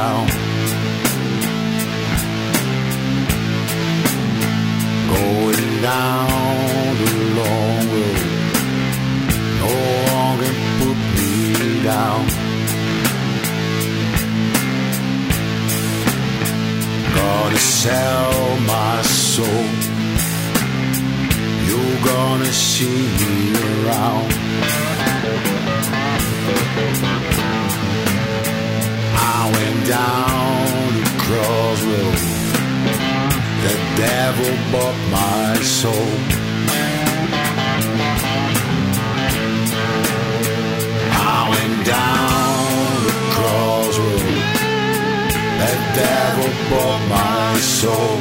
down. Going down the long road, no one can put me down. Gonna sell my soul you're gonna see me around. Down the crossroad. The devil bought my soul. I went down the crossroad. The devil bought my soul.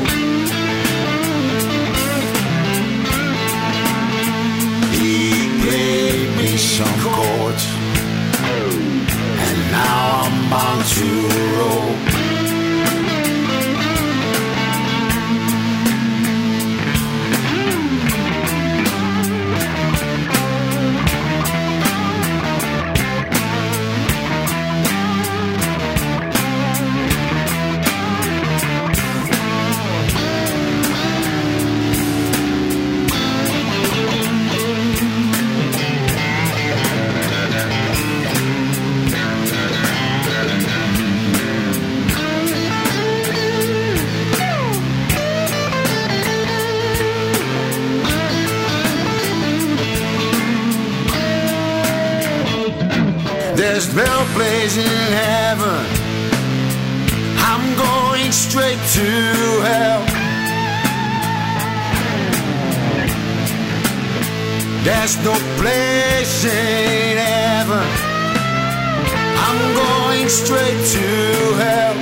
He played me some chords, now There's no place in heaven. I'm going straight to hell.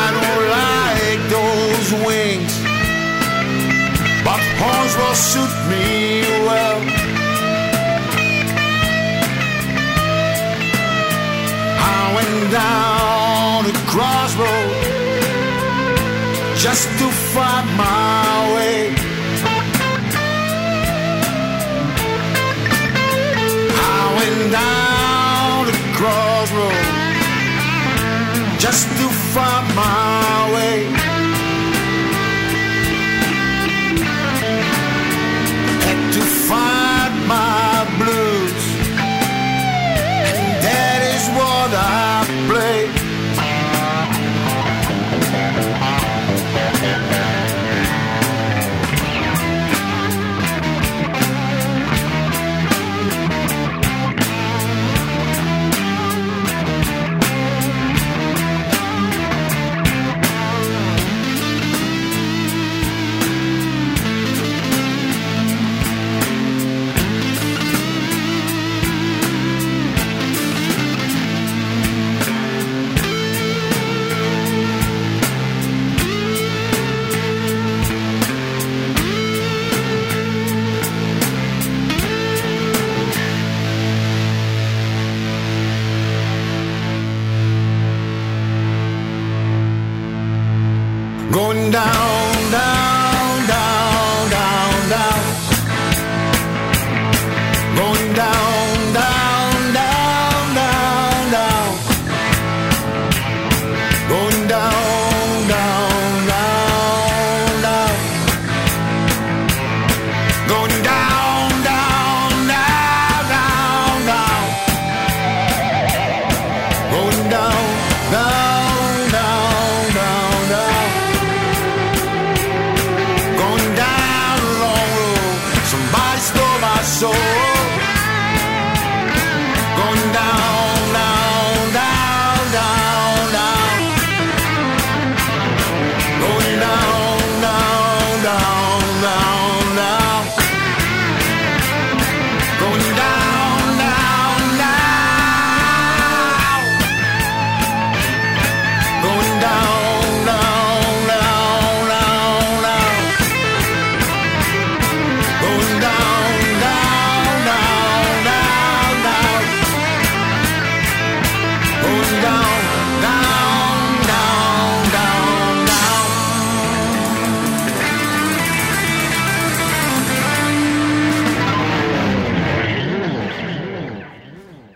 I don't like those wings but horns will suit me well. I went down the crossroad just to find my way. I went down the crossroad just to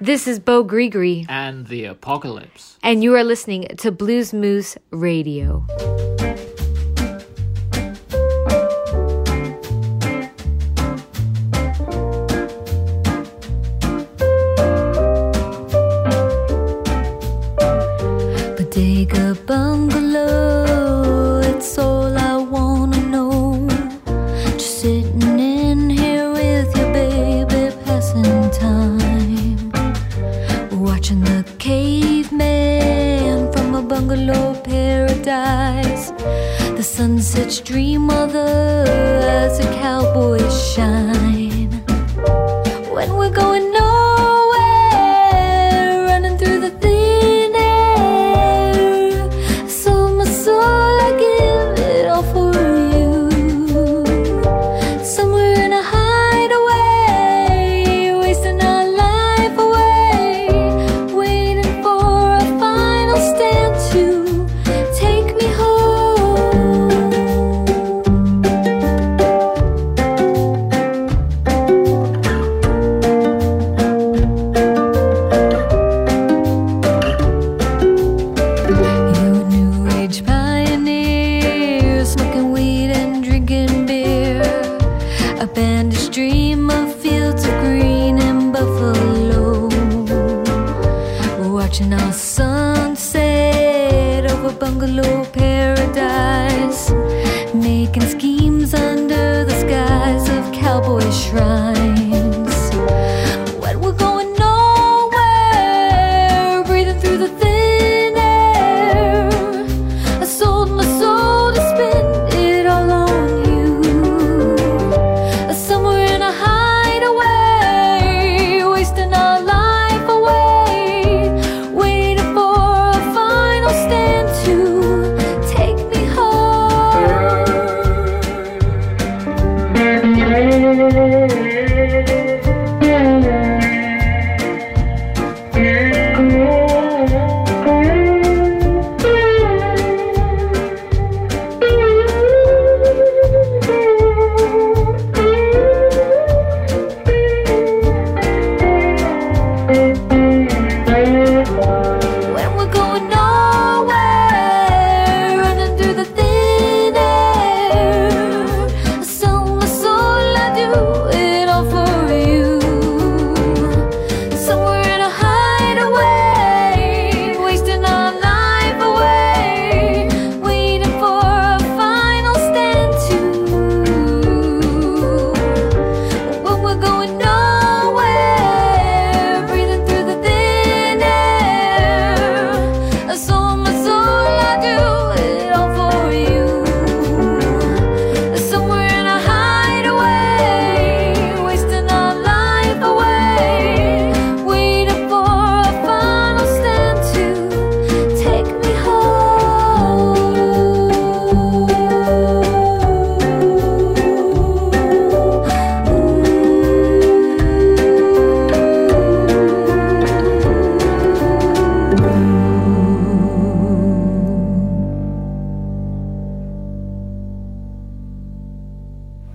This is Beaux Gris Gris. And the Apocalypse. And you are listening to Blues Moose Radio. Bodega bungalow, dream mother as a cowboys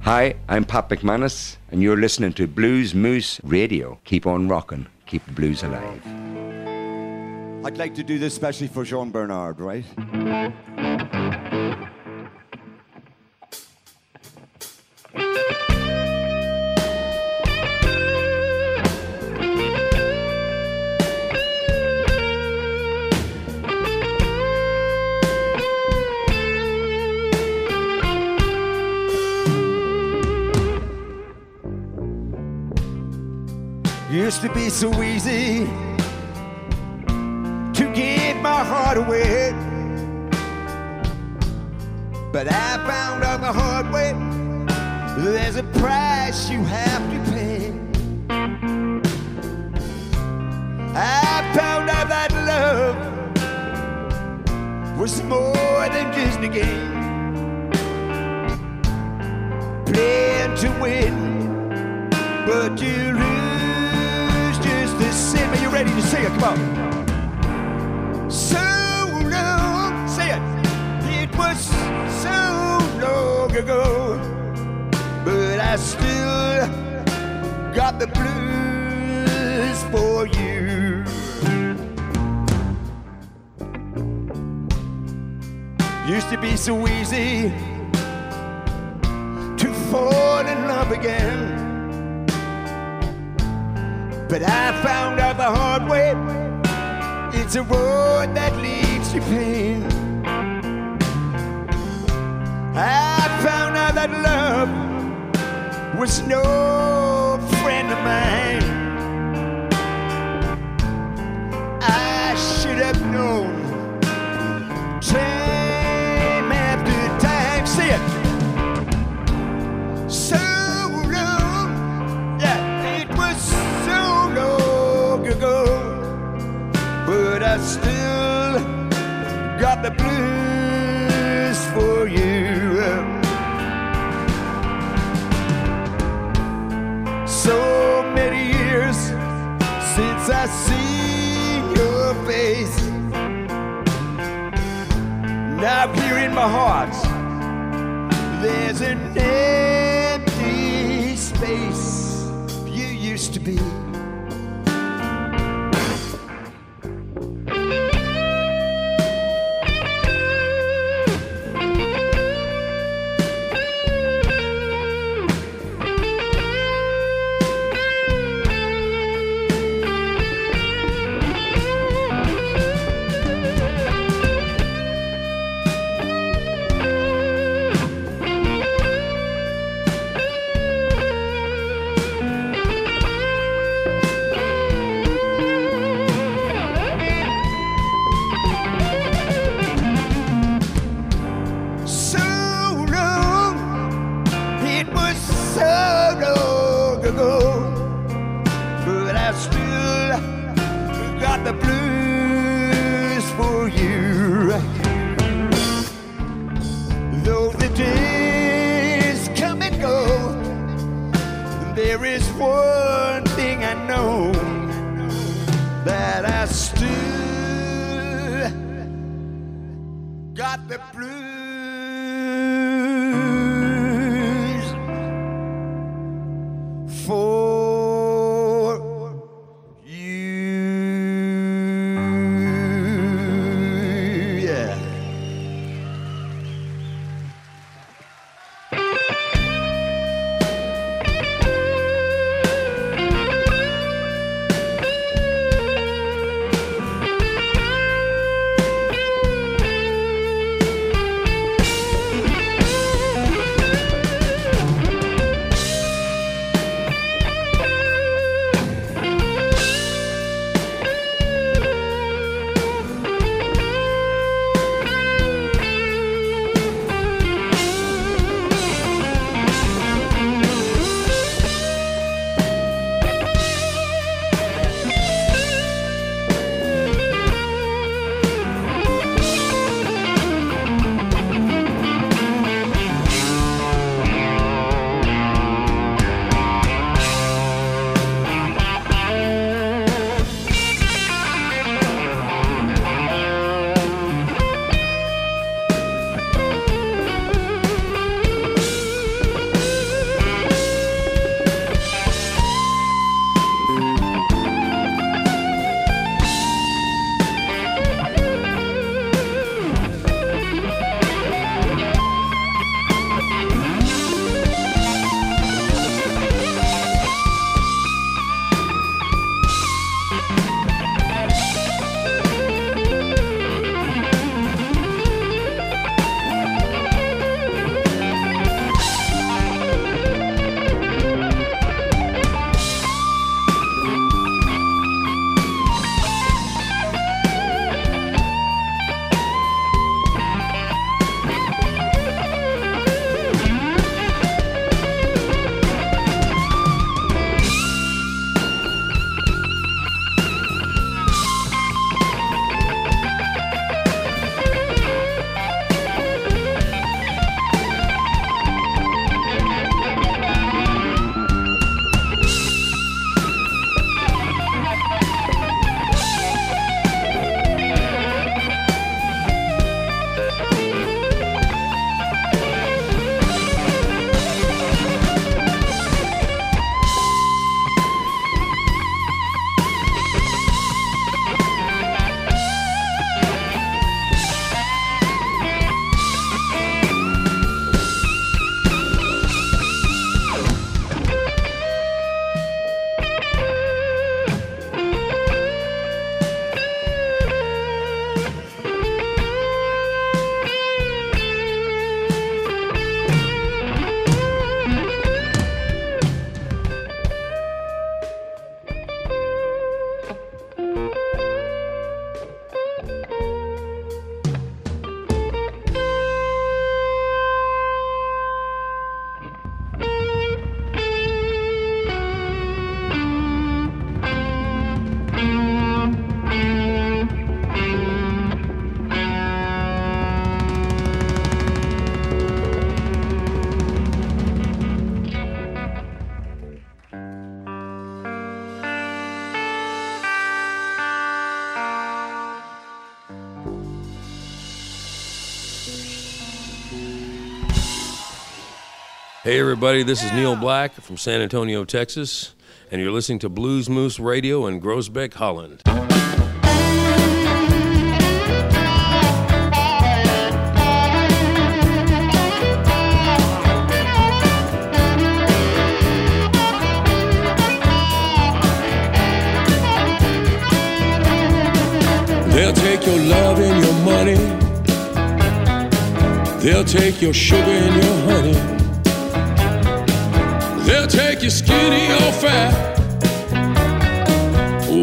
Hi, I'm Pat McManus, and you're listening to Blues Moose Radio. Keep on rocking, keep the blues alive. I'd like to do this especially for Jean Bernard, right? Used to be so easy to get my heart away. But I found out the hard way there's a price you have to pay. I found out that love was more than just a game. Playing to win, but you lose same. Are you ready to sing it? Come on. So long, say it. It was so long ago, but I still got the blues for you. Used to be so easy to fall in love again. But I found out the hard way it's a road that leads to pain. I found out that love was no friend of mine. Still got the blues for you. So many years since I seen your face. Now here in my heart, there's an empty space you used to be. Got the Hey, everybody, this is Neal Black from San Antonio, Texas, and you're listening to Blues Moose Radio in Groesbeek, Holland. They'll take your love and your money. They'll take your sugar and your honey. They'll take your skinny or fat.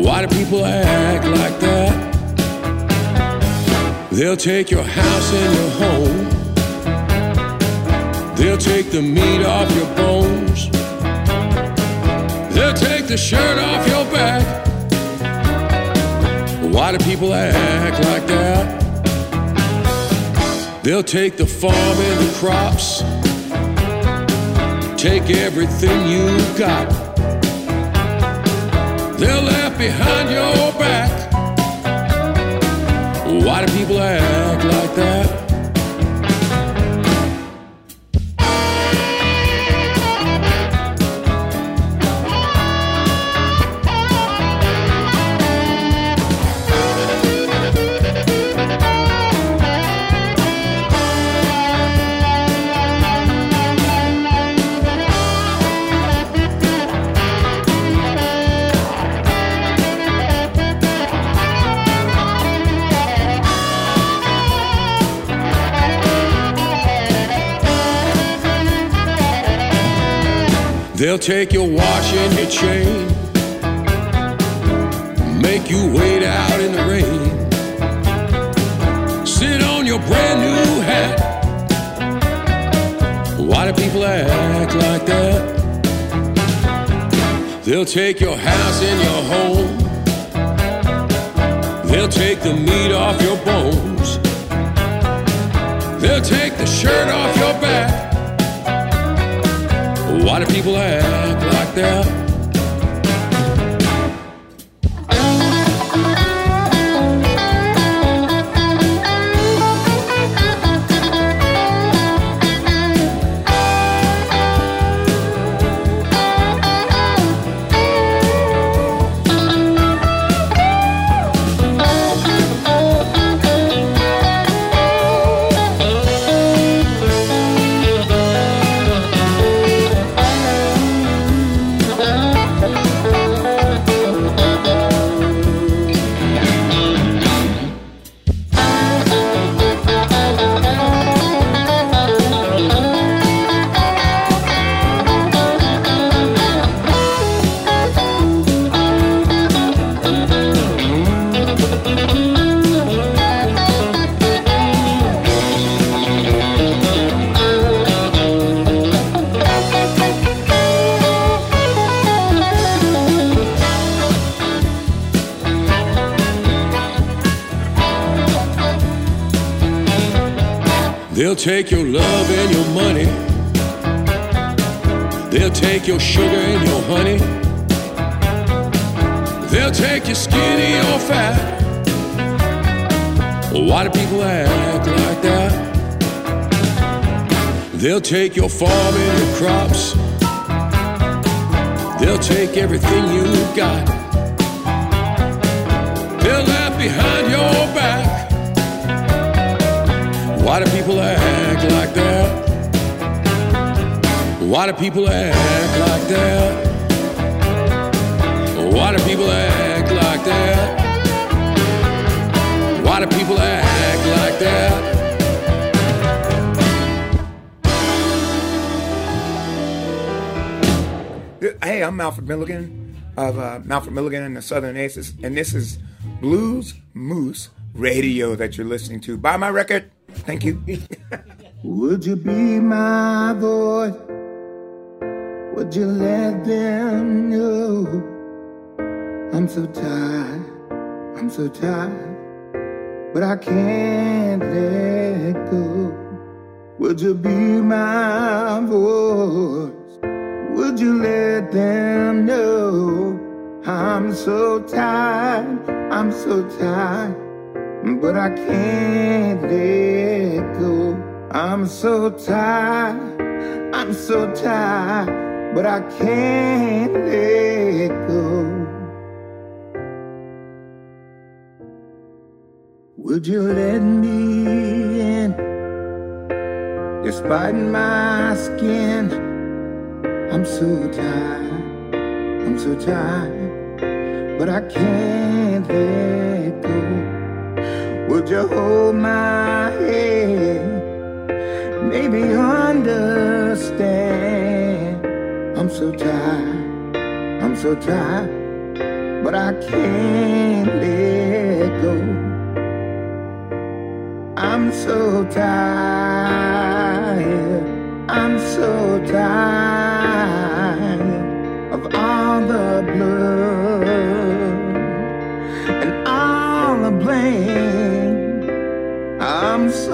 Why do people act like that? They'll take your house and your home. They'll take the meat off your bones. They'll take the shirt off your back. Why do people act like that? They'll take the farm and the crops, take everything you've got. They'll laugh behind your back. Why do people act like that? They'll take your watch and your chain, make you wait out in the rain, sit on your brand new hat. Why do people act like that? They'll take your house and your home, they'll take the meat off your bones, they'll take the shirt off your back. Why do people act like that? Take your love and your money. They'll take your sugar and your honey. They'll take your skinny or fat. Why do people act like that? They'll take your farm and your crops. They'll take everything you've got. They'll laugh behind your back. Why do people act like that? Why do people act like that? Why do people act like that? Why do people act like that? Hey, I'm Malford Milligan of uh, Malford Milligan and the Southern Aces, and this is Blues Moose Radio that you're listening to. Buy my record. Thank you. Would you be my voice? Would you let them know? I'm so tired, I'm so tired, but I can't let go. Would you be my voice? Would you let them know? I'm so tired, I'm so tired but I can't let go. I'm so tired, I'm so tired, but I can't let go. Would you let me in? Despite my skin, I'm so tired, I'm so tired, but I can't let. Would you hold my hand? Maybe understand. I'm so tired, I'm so tired, but I can't let go. I'm so tired, I'm so tired of all the blood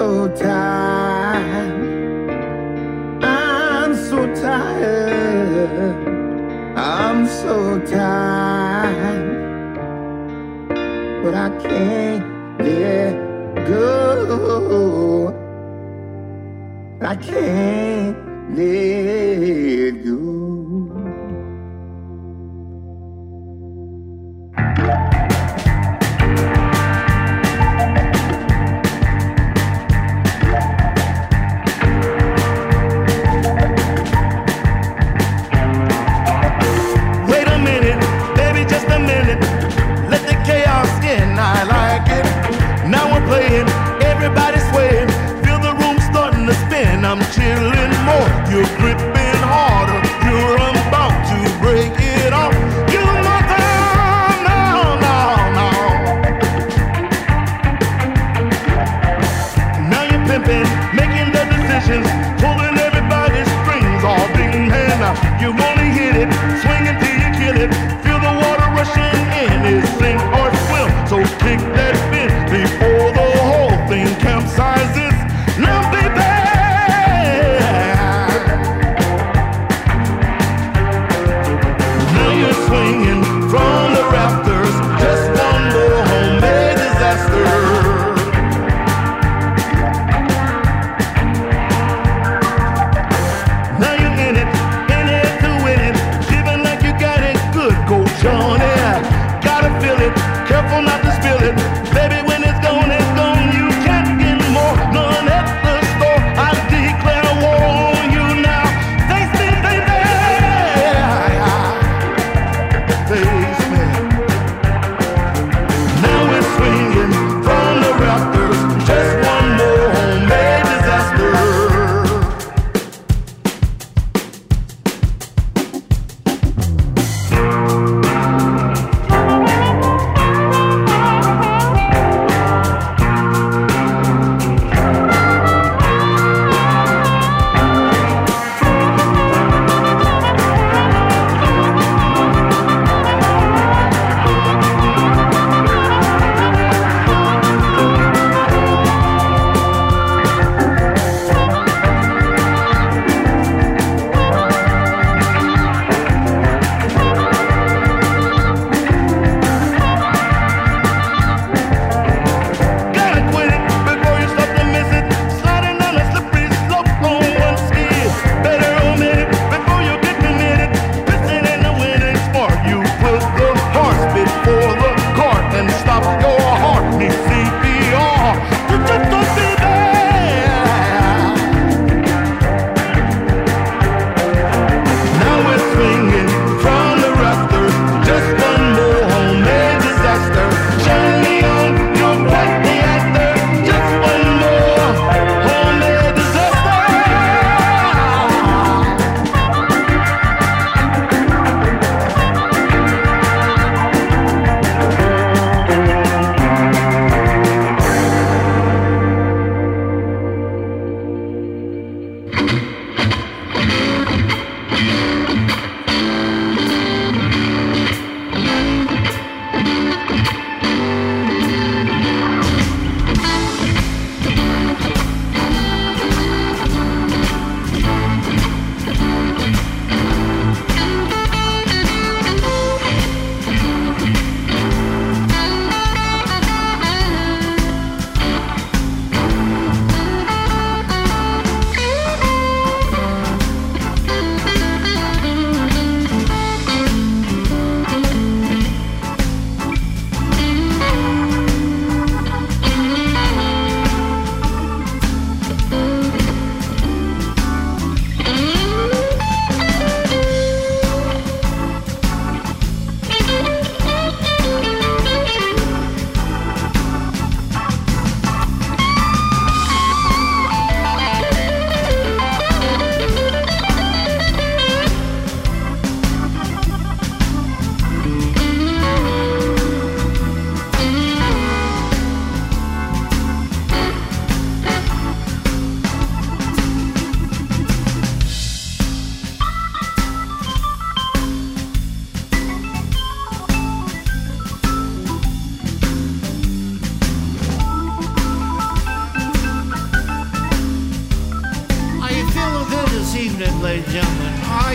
so tired, I'm so tired, I'm so tired, but I can't let go. I can't let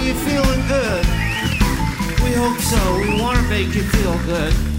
you feeling good? We hope so. We want to make you feel good.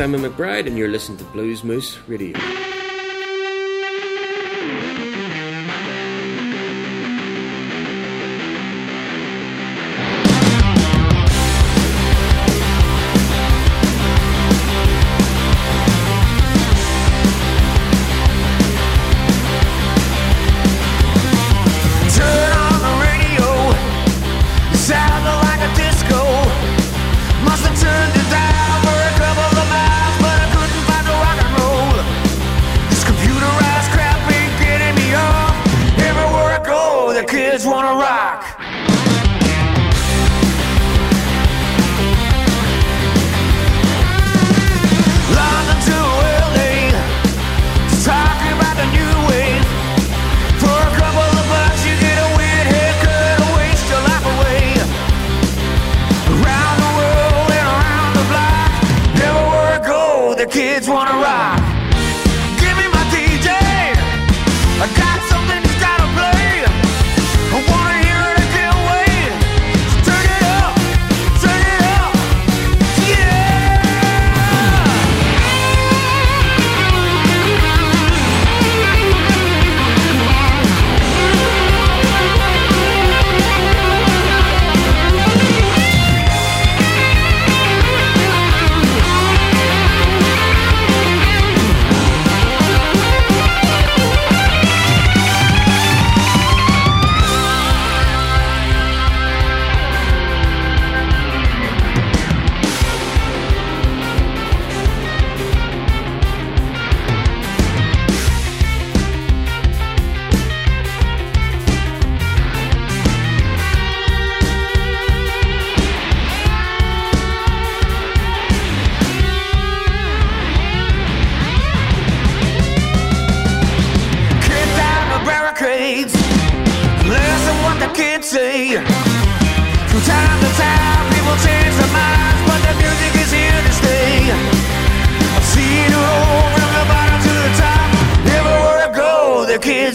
Simon McBride, and you're listening to Blues Moose Radio.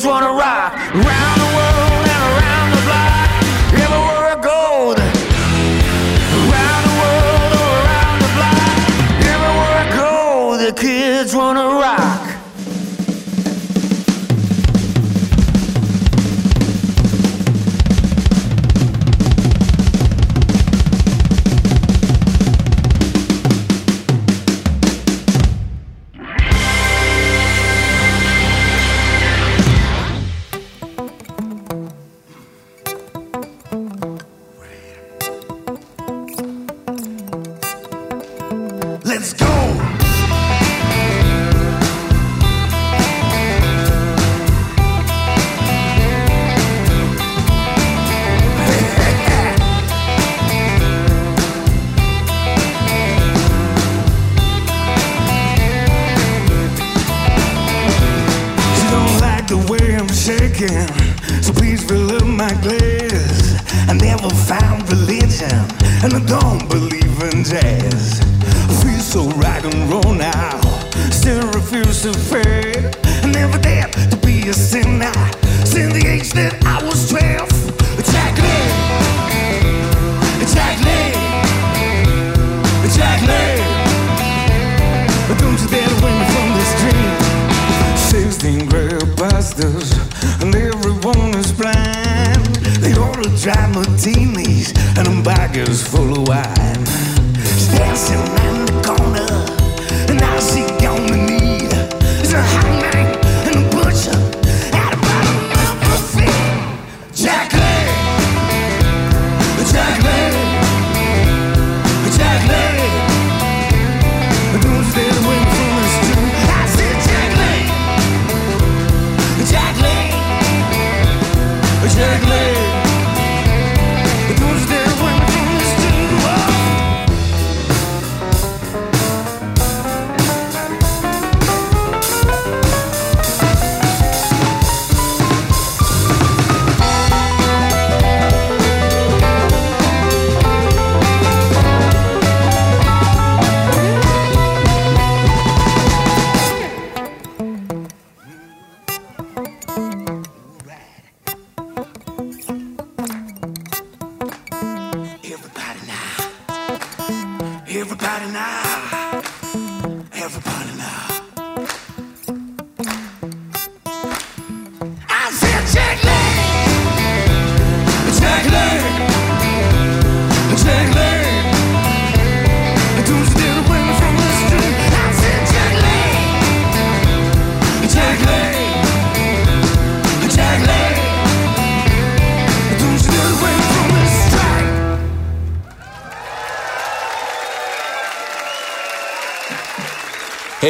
wanna ride. Round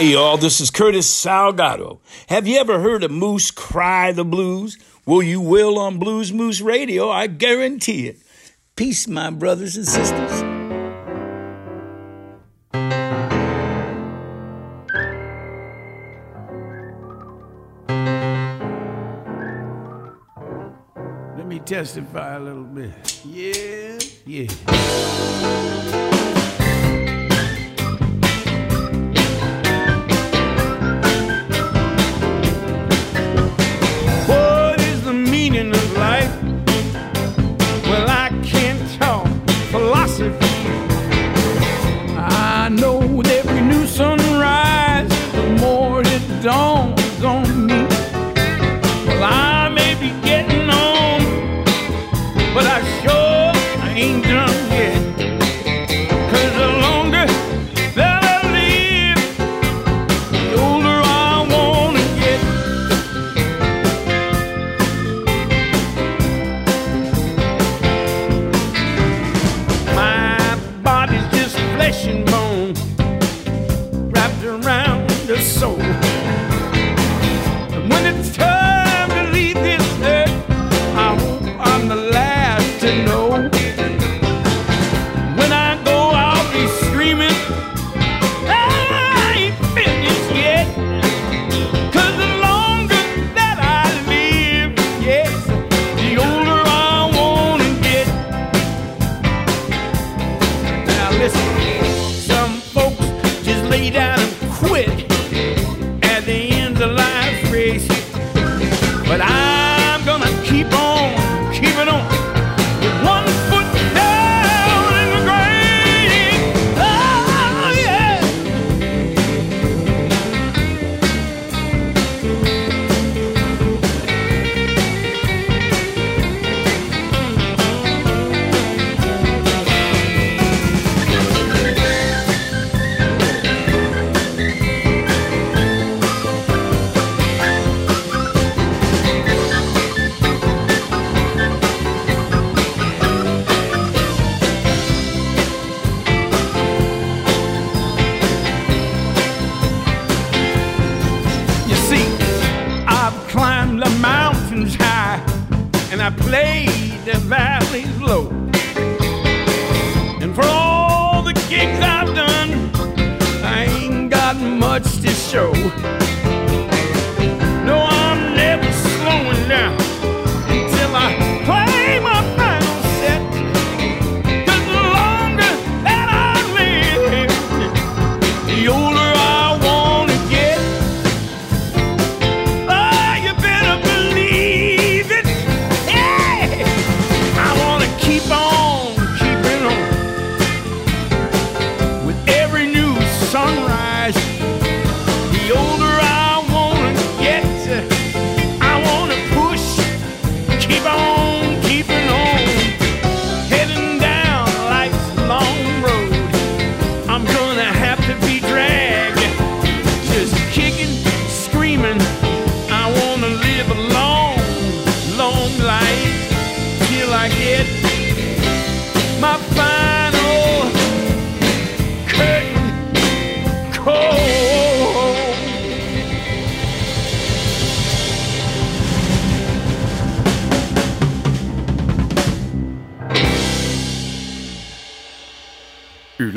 Hey, y'all, this is Curtis Salgado. Have you ever heard a moose cry the blues? Well, you will on Blues Moose Radio, I guarantee it. Peace, my brothers and sisters. Let me testify a little bit. Yeah, yeah.